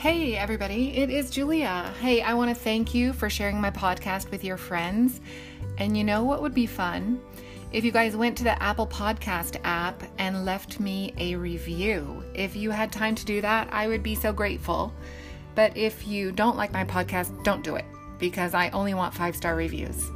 Hey, everybody, it is Julia. Hey, I want to thank you for sharing my podcast with your friends. And you know what would be fun? If you guys went to the Apple Podcast app and left me a review. If you had time to do that, I would be so grateful. But if you don't like my podcast, don't do it because I only want five star reviews.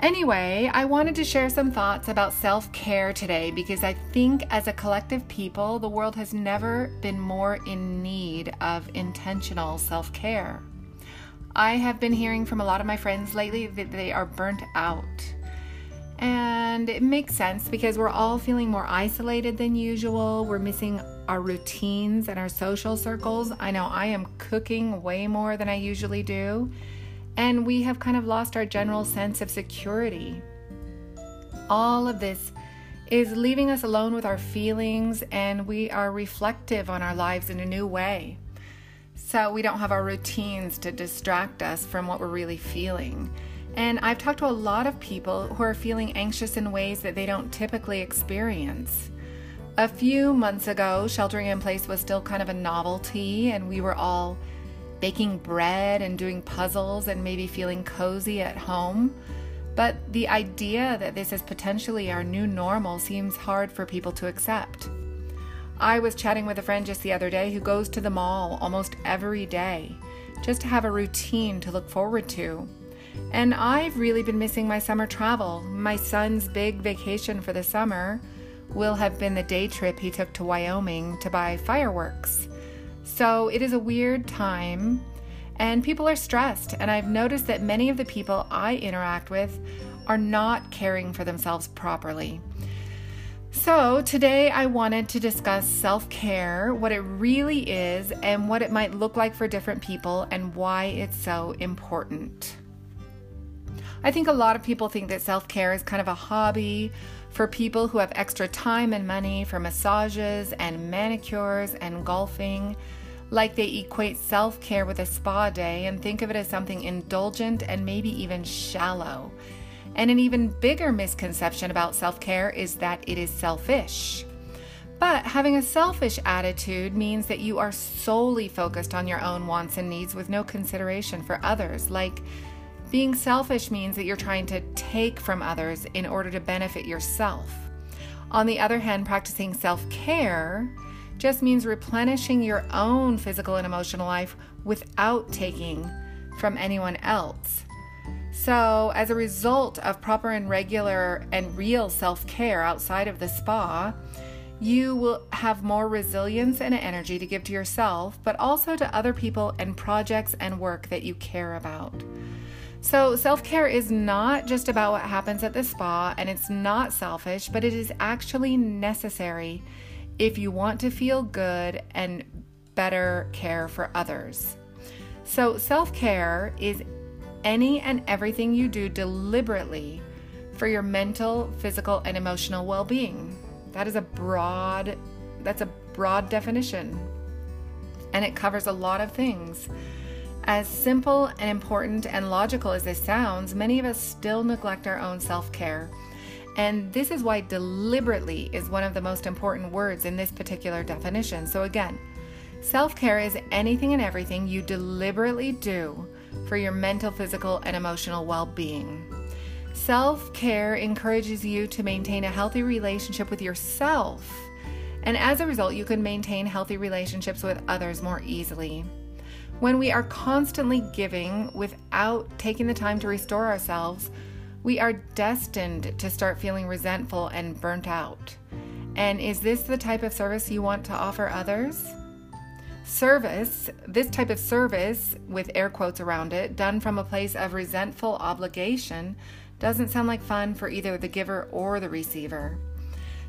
Anyway, I wanted to share some thoughts about self care today because I think as a collective people, the world has never been more in need of intentional self care. I have been hearing from a lot of my friends lately that they are burnt out. And it makes sense because we're all feeling more isolated than usual. We're missing our routines and our social circles. I know I am cooking way more than I usually do and we have kind of lost our general sense of security. All of this is leaving us alone with our feelings, and we are reflective on our lives in a new way. So we don't have our routines to distract us from what we're really feeling. And I've talked to a lot of people who are feeling anxious in ways that they don't typically experience. A few months ago, sheltering in place was still kind of a novelty, and we were all baking bread and doing puzzles and maybe feeling cozy at home. But the idea that this is potentially our new normal seems hard for people to accept. I was chatting with a friend just the other day who goes to the mall almost every day just to have a routine to look forward to. And I've really been missing my summer travel. My son's big vacation for the summer will have been the day trip he took to Wyoming to buy fireworks. So it is a weird time, and people are stressed. And I've noticed that many of the people I interact with are not caring for themselves properly. So, today I wanted to discuss self care, what it really is, and what it might look like for different people, and why it's so important. I think a lot of people think that self care is kind of a hobby for people who have extra time and money for massages and manicures and golfing like they equate self care with a spa day and think of it as something indulgent and maybe even shallow. And an even bigger misconception about self care is that it is selfish. But having a selfish attitude means that you are solely focused on your own wants and needs with no consideration for others. Like being selfish means that you're trying to take from others in order to benefit yourself. On the other hand, practicing self care just means replenishing your own physical and emotional life without taking from anyone else. So, as a result of proper and regular and real self care outside of the spa, you will have more resilience and energy to give to yourself, but also to other people and projects and work that you care about. So, self care is not just about what happens at the spa and it's not selfish, but it is actually necessary if you want to feel good and better care for others. So, self care is any and everything you do deliberately for your mental, physical, and emotional well being. That is a broad that's a broad definition. And it covers a lot of things. As simple and important and logical as this sounds, many of us still neglect our own self care and this is why deliberately is one of the most important words in this particular definition. So, again, self care is anything and everything you deliberately do for your mental, physical, and emotional well being. Self care encourages you to maintain a healthy relationship with yourself. And as a result, you can maintain healthy relationships with others more easily. When we are constantly giving without taking the time to restore ourselves, we are destined to start feeling resentful and burnt out. And is this the type of service you want to offer others? Service, this type of service, with air quotes around it, done from a place of resentful obligation, doesn't sound like fun for either the giver or the receiver.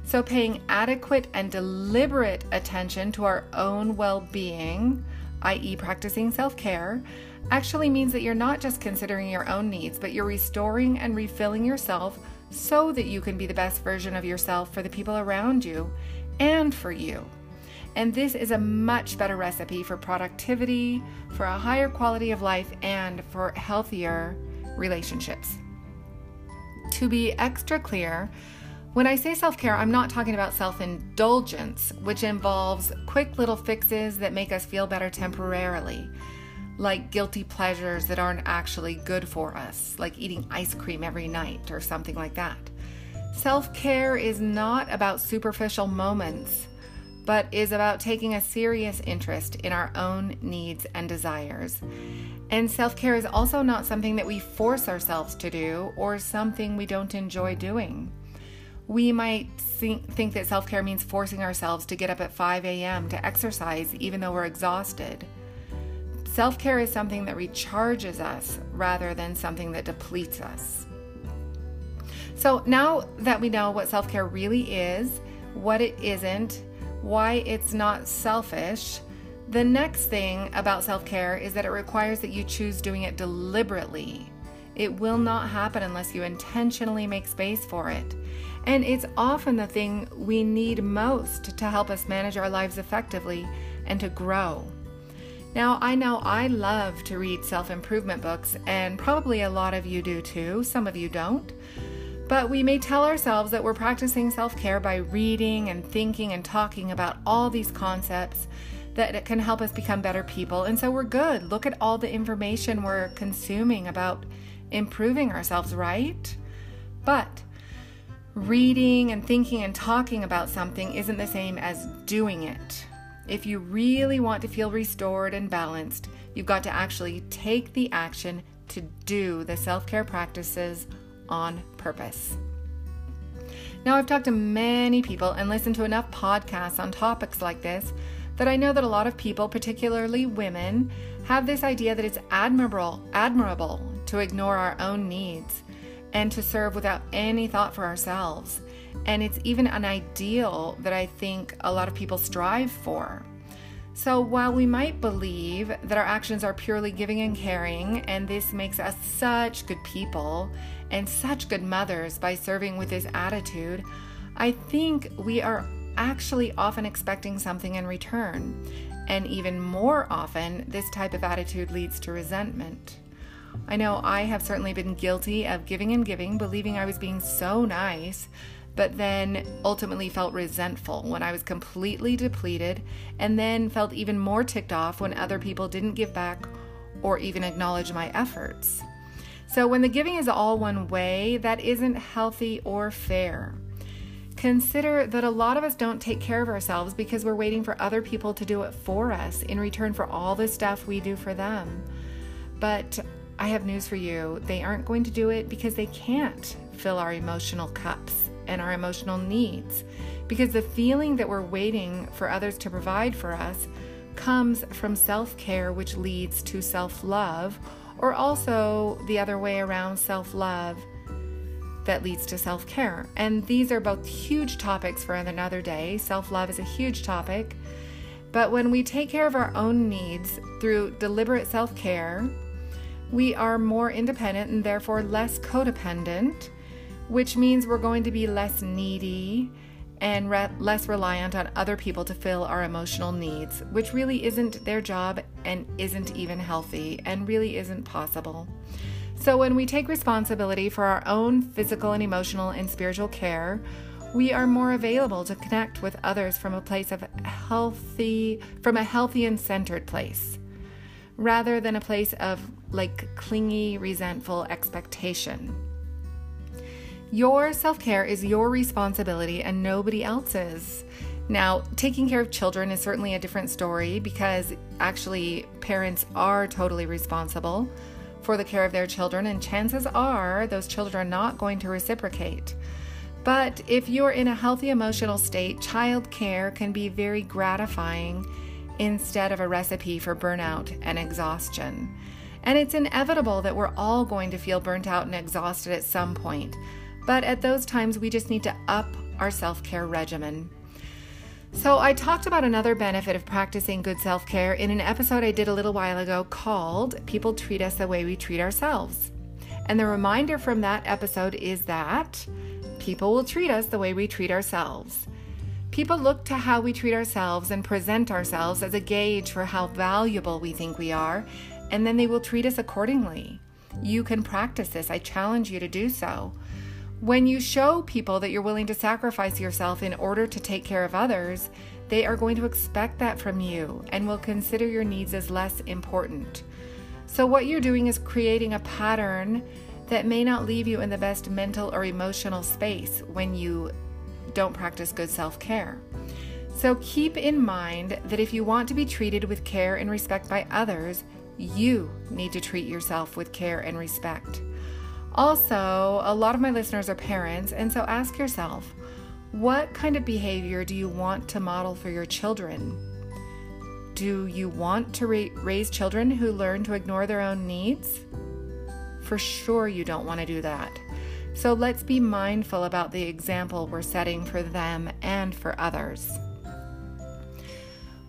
So, paying adequate and deliberate attention to our own well being, i.e., practicing self care, actually means that you're not just considering your own needs, but you're restoring and refilling yourself so that you can be the best version of yourself for the people around you and for you. And this is a much better recipe for productivity, for a higher quality of life, and for healthier relationships. To be extra clear, When I say self care, I'm not talking about self indulgence, which involves quick little fixes that make us feel better temporarily, like guilty pleasures that aren't actually good for us, like eating ice cream every night or something like that. Self care is not about superficial moments, but is about taking a serious interest in our own needs and desires. And self care is also not something that we force ourselves to do or something we don't enjoy doing we might think, that self care means forcing ourselves to get up at 5 a.m. to exercise even though we're exhausted. Self care is something that recharges us rather than something that depletes us. So now that we know what self care really is, what it isn't, why it's not selfish, the next thing about self care is that it requires that you choose doing it deliberately. It will not happen unless you intentionally make space for it. And it's often the thing we need most to help us manage our lives effectively and to grow. Now, I know I love to read self improvement books, and probably a lot of you do too. Some of you don't. But we may tell ourselves that we're practicing self care by reading and thinking and talking about all these concepts that can help us become better people. And so we're good. Look at all the information we're consuming about improving ourselves, right? But reading and thinking and talking about something isn't the same as doing it. If you really want to feel restored and balanced, you've got to actually take the action to do the self care practices on purpose. Now, I've talked to many people and listened to enough podcasts on topics like this that I know that a lot of people, particularly women, have this idea that it's admirable, admirable to ignore our own needs and to serve without any thought for ourselves. And it's even an ideal that I think a lot of people strive for. So, while we might believe that our actions are purely giving and caring, and this makes us such good people and such good mothers by serving with this attitude, I think we are actually often expecting something in return. And even more often, this type of attitude leads to resentment. I know I have certainly been guilty of giving and giving, believing I was being so nice, but then ultimately felt resentful when I was completely depleted, and then felt even more ticked off when other people didn't give back or even acknowledge my efforts. So, when the giving is all one way, that isn't healthy or fair. Consider that a lot of us don't take care of ourselves because we're waiting for other people to do it for us in return for all the stuff we do for them. But I have news for you. They aren't going to do it because they can't fill our emotional cups and our emotional needs. Because the feeling that we're waiting for others to provide for us comes from self care, which leads to self love, or also the other way around self love that leads to self care. And these are both huge topics for another day. Self love is a huge topic. But when we take care of our own needs through deliberate self care, we are more independent and therefore less codependent, which means we're going to be less needy and re- less reliant on other people to fill our emotional needs, which really isn't their job and isn't even healthy and really isn't possible. So, when we take responsibility for our own physical and emotional and spiritual care, we are more available to connect with others from a place of healthy, from a healthy and centered place rather than a place of like clingy, resentful expectation. Your self care is your responsibility and nobody else's. Now, taking care of children is certainly a different story because actually parents are totally responsible for the care of their children, and chances are those children are not going to reciprocate. But if you're in a healthy emotional state, child care can be very gratifying instead of a recipe for burnout and exhaustion. And it's inevitable that we're all going to feel burnt out and exhausted at some point. But at those times, we just need to up our self care regimen. So, I talked about another benefit of practicing good self care in an episode I did a little while ago called People Treat Us the Way We Treat Ourselves. And the reminder from that episode is that people will treat us the way we treat ourselves. People look to how we treat ourselves and present ourselves as a gauge for how valuable we think we are, and then they will treat us accordingly. You can practice this. I challenge you to do so. When you show people that you're willing to sacrifice yourself in order to take care of others, they are going to expect that from you and will consider your needs as less important. So, what you're doing is creating a pattern that may not leave you in the best mental or emotional space when you don't practice good self care. So, keep in mind that if you want to be treated with care and respect by others, you need to treat yourself with care and respect. Also, a lot of my listeners are parents, and so ask yourself what kind of behavior do you want to model for your children? Do you want to ra- raise children who learn to ignore their own needs? For sure, you don't want to do that. So let's be mindful about the example we're setting for them and for others.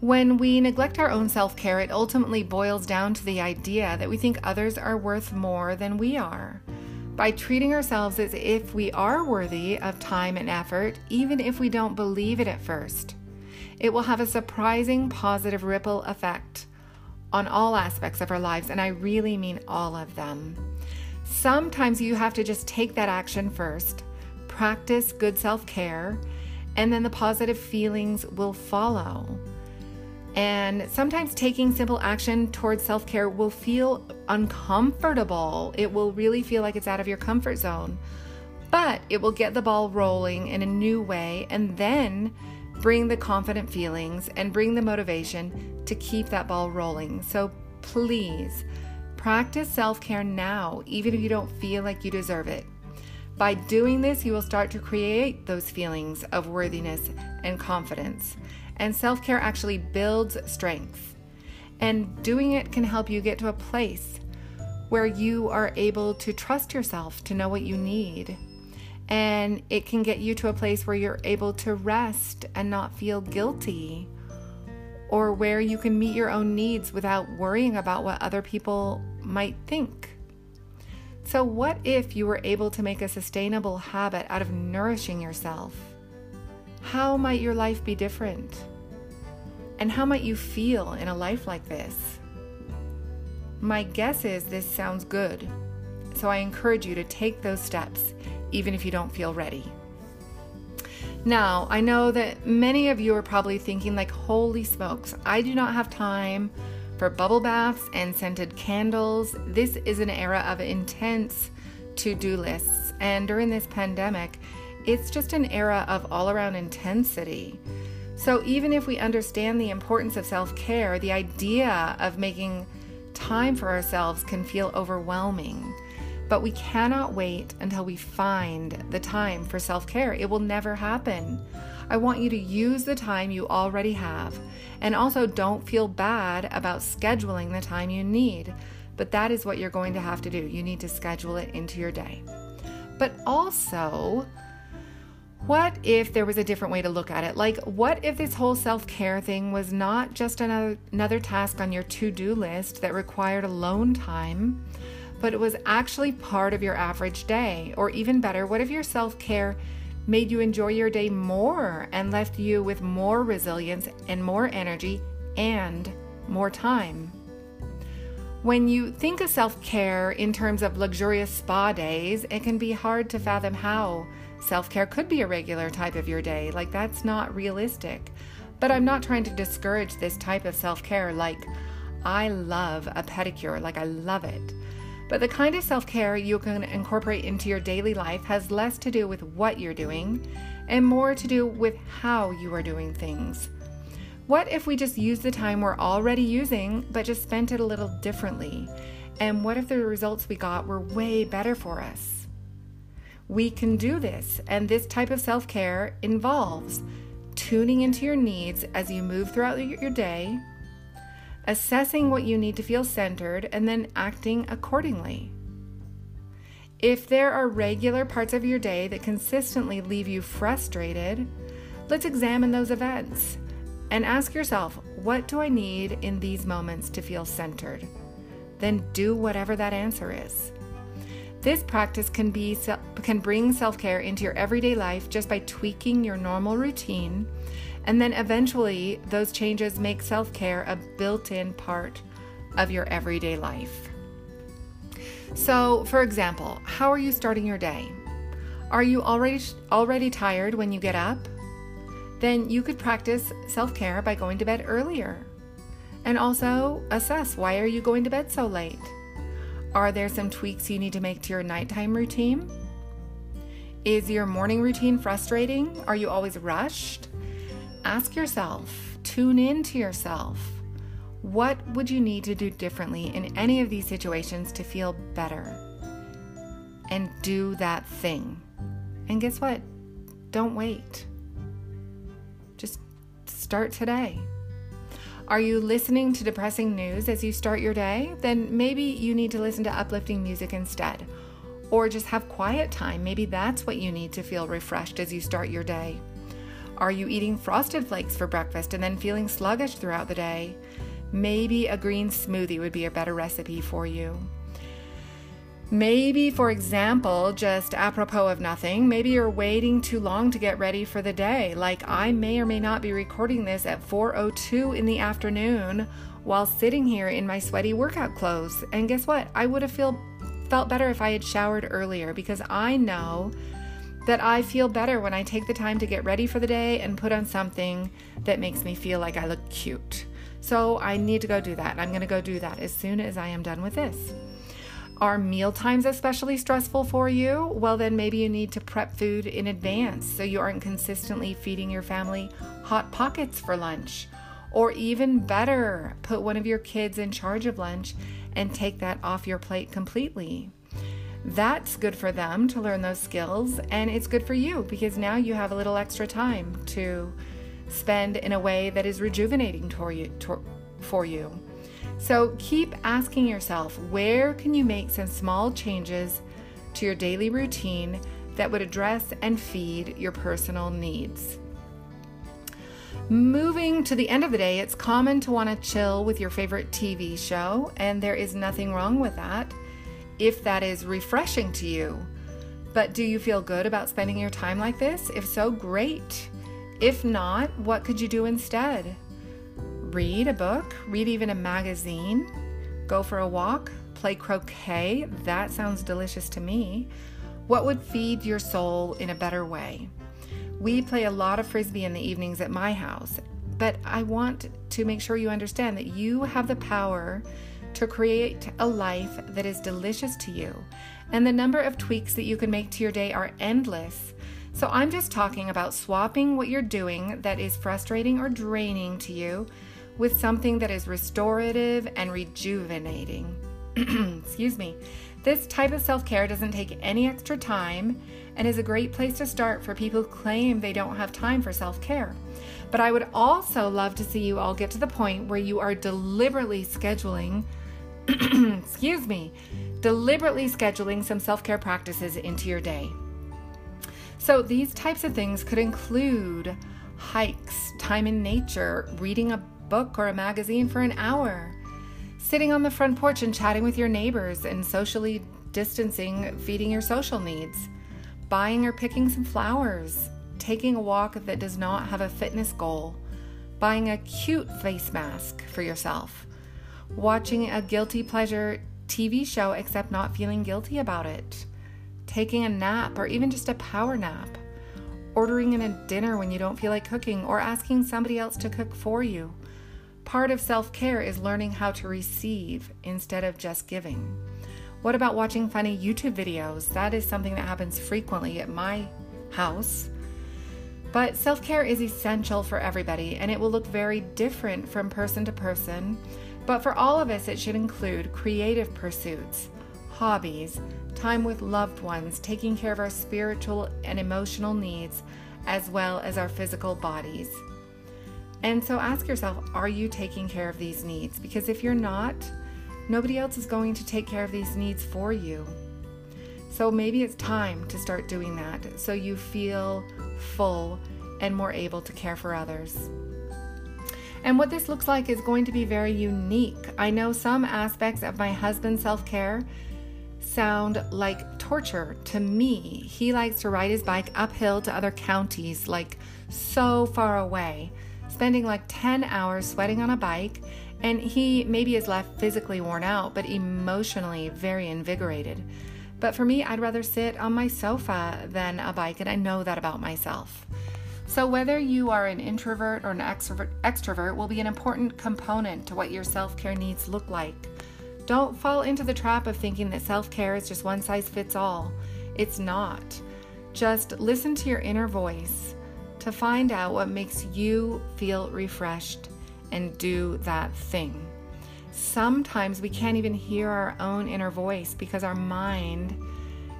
When we neglect our own self care, it ultimately boils down to the idea that we think others are worth more than we are by treating ourselves as if we are worthy of time and effort, even if we don't believe it at first. It will have a surprising positive ripple effect on all aspects of our lives, and I really mean all of them. Sometimes you have to just take that action first, practice good self care, and then the positive feelings will follow. And sometimes taking simple action towards self care will feel uncomfortable. It will really feel like it's out of your comfort zone. But it will get the ball rolling in a new way and then bring the confident feelings and bring the motivation to keep that ball rolling. So please practice self care now, even if you don't feel like you deserve it. By doing this, you will start to create those feelings of worthiness and confidence. And self care actually builds strength. And doing it can help you get to a place where you are able to trust yourself to know what you need. And it can get you to a place where you're able to rest and not feel guilty, or where you can meet your own needs without worrying about what other people might think. So, what if you were able to make a sustainable habit out of nourishing yourself? How might your life be different? And how might you feel in a life like this? My guess is this sounds good, so I encourage you to take those steps, even if you don't feel ready. Now, I know that many of you are probably thinking, like, holy smokes, I do not have time for bubble baths and scented candles. This is an era of intense to do lists, and during this pandemic, it's just an era of all around intensity. So, even if we understand the importance of self care, the idea of making time for ourselves can feel overwhelming. But we cannot wait until we find the time for self care. It will never happen. I want you to use the time you already have. And also, don't feel bad about scheduling the time you need. But that is what you're going to have to do. You need to schedule it into your day. But also, what if there was a different way to look at it? Like, what if this whole self care thing was not just another, another task on your to do list that required alone time, but it was actually part of your average day? Or even better, what if your self care made you enjoy your day more and left you with more resilience and more energy and more time? When you think of self care in terms of luxurious spa days, it can be hard to fathom how Self care could be a regular type of your day. Like, that's not realistic. But I'm not trying to discourage this type of self care. Like, I love a pedicure, like, I love it. But the kind of self care you can incorporate into your daily life has less to do with what you're doing and more to do with how you are doing things. What if we just use the time we're already using, but just spent it a little differently? And what if the results we got were way better for us? We can do this, and this type of self care involves tuning into your needs as you move throughout your day, assessing what you need to feel centered, and then acting accordingly. If there are regular parts of your day that consistently leave you frustrated, let's examine those events and ask yourself, what do I need in these moments to feel centered? Then do whatever that answer is. This practice can be can bring self-care into your everyday life just by tweaking your normal routine, and then eventually those changes make self-care a built-in part of your everyday life. So, for example, how are you starting your day? Are you already already tired when you get up? Then you could practice self-care by going to bed earlier. And also assess why are you going to bed so late? Are there some tweaks you need to make to your nighttime routine? Is your morning routine frustrating? Are you always rushed? Ask yourself, tune in to yourself. What would you need to do differently in any of these situations to feel better? And do that thing. And guess what? Don't wait. Just start today. Are you listening to depressing news as you start your day? Then maybe you need to listen to uplifting music instead. Or just have quiet time. Maybe that's what you need to feel refreshed as you start your day. Are you eating frosted flakes for breakfast and then feeling sluggish throughout the day? Maybe a green smoothie would be a better recipe for you. Maybe, for example, just apropos of nothing, maybe you're waiting too long to get ready for the day. Like I may or may not be recording this at 4:02 in the afternoon while sitting here in my sweaty workout clothes. And guess what? I would have feel, felt better if I had showered earlier because I know that I feel better when I take the time to get ready for the day and put on something that makes me feel like I look cute. So I need to go do that. I'm going to go do that as soon as I am done with this. Are meal times especially stressful for you? Well, then maybe you need to prep food in advance so you aren't consistently feeding your family hot pockets for lunch. Or even better, put one of your kids in charge of lunch and take that off your plate completely. That's good for them to learn those skills, and it's good for you because now you have a little extra time to spend in a way that is rejuvenating for you. So keep asking yourself where can you make some small changes to your daily routine that would address and feed your personal needs. Moving to the end of the day, it's common to want to chill with your favorite TV show, and there is nothing wrong with that if that is refreshing to you. But do you feel good about spending your time like this? If so, great. If not, what could you do instead? Read a book, read even a magazine, go for a walk, play croquet. That sounds delicious to me. What would feed your soul in a better way? We play a lot of frisbee in the evenings at my house, but I want to make sure you understand that you have the power to create a life that is delicious to you. And the number of tweaks that you can make to your day are endless. So I'm just talking about swapping what you're doing that is frustrating or draining to you with something that is restorative and rejuvenating. Excuse me. This type of self care doesn't take any extra time and is a great place to start for people who claim they don't have time for self care. But I would also love to see you all get to the point where you are deliberately scheduling, excuse me, deliberately scheduling some self care practices into your day. So these types of things could include hikes, time in nature, reading a book or a magazine for an hour, sitting on the front porch and chatting with your neighbors and socially distancing, feeding your social needs, buying or picking some flowers, taking a walk that does not have a fitness goal, buying a cute face mask for yourself, watching a guilty pleasure TV show except not feeling guilty about it, taking a nap or even just a power nap, ordering in a dinner when you don't feel like cooking, or asking somebody else to cook for you. Part of self care is learning how to receive instead of just giving. What about watching funny YouTube videos? That is something that happens frequently at my house. But self care is essential for everybody and it will look very different from person to person. But for all of us, it should include creative pursuits, hobbies, time with loved ones, taking care of our spiritual and emotional needs, as well as our physical bodies. And so ask yourself are you taking care of these needs? Because if you're not, nobody else is going to take care of these needs for you. So maybe it's time to start doing that so you feel full and more able to care for others. And what this looks like is going to be very unique. I know some aspects of my husband's self care sound like torture to me. He likes to ride his bike uphill to other counties, like so far away spending like 10 hours sweating on a bike, and he maybe is left physically worn out, but emotionally very invigorated. But for me, I'd rather sit on my sofa than a bike, and I know that about myself. So, whether you are an introvert or an extrovert, extrovert will be an important component to what your self care needs look like. Don't fall into the trap of thinking that self care is just one size fits all. It's not. Just listen to your inner voice to find out what makes you feel refreshed and do that thing. Sometimes we can't even hear our own inner voice because our mind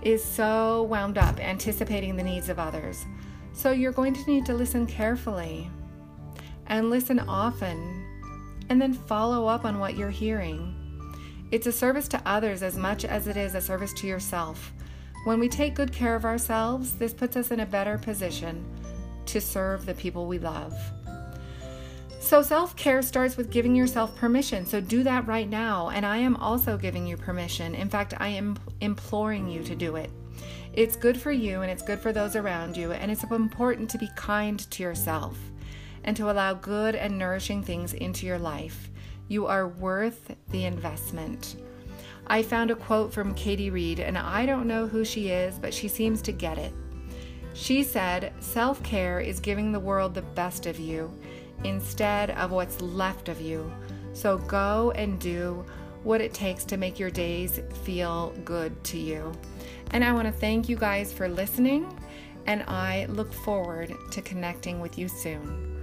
is so wound up anticipating the needs of others. So you're going to need to listen carefully and listen often and then follow up on what you're hearing. It's a service to others as much as it is a service to yourself. When we take good care of ourselves, this puts us in a better position to serve the people we love. So, self care starts with giving yourself permission. So, do that right now. And I am also giving you permission. In fact, I am imploring you to do it. It's good for you and it's good for those around you. And it's important to be kind to yourself and to allow good and nourishing things into your life. You are worth the investment. I found a quote from Katie Reed, and I don't know who she is, but she seems to get it. She said, Self care is giving the world the best of you instead of what's left of you. So go and do what it takes to make your days feel good to you. And I want to thank you guys for listening, and I look forward to connecting with you soon.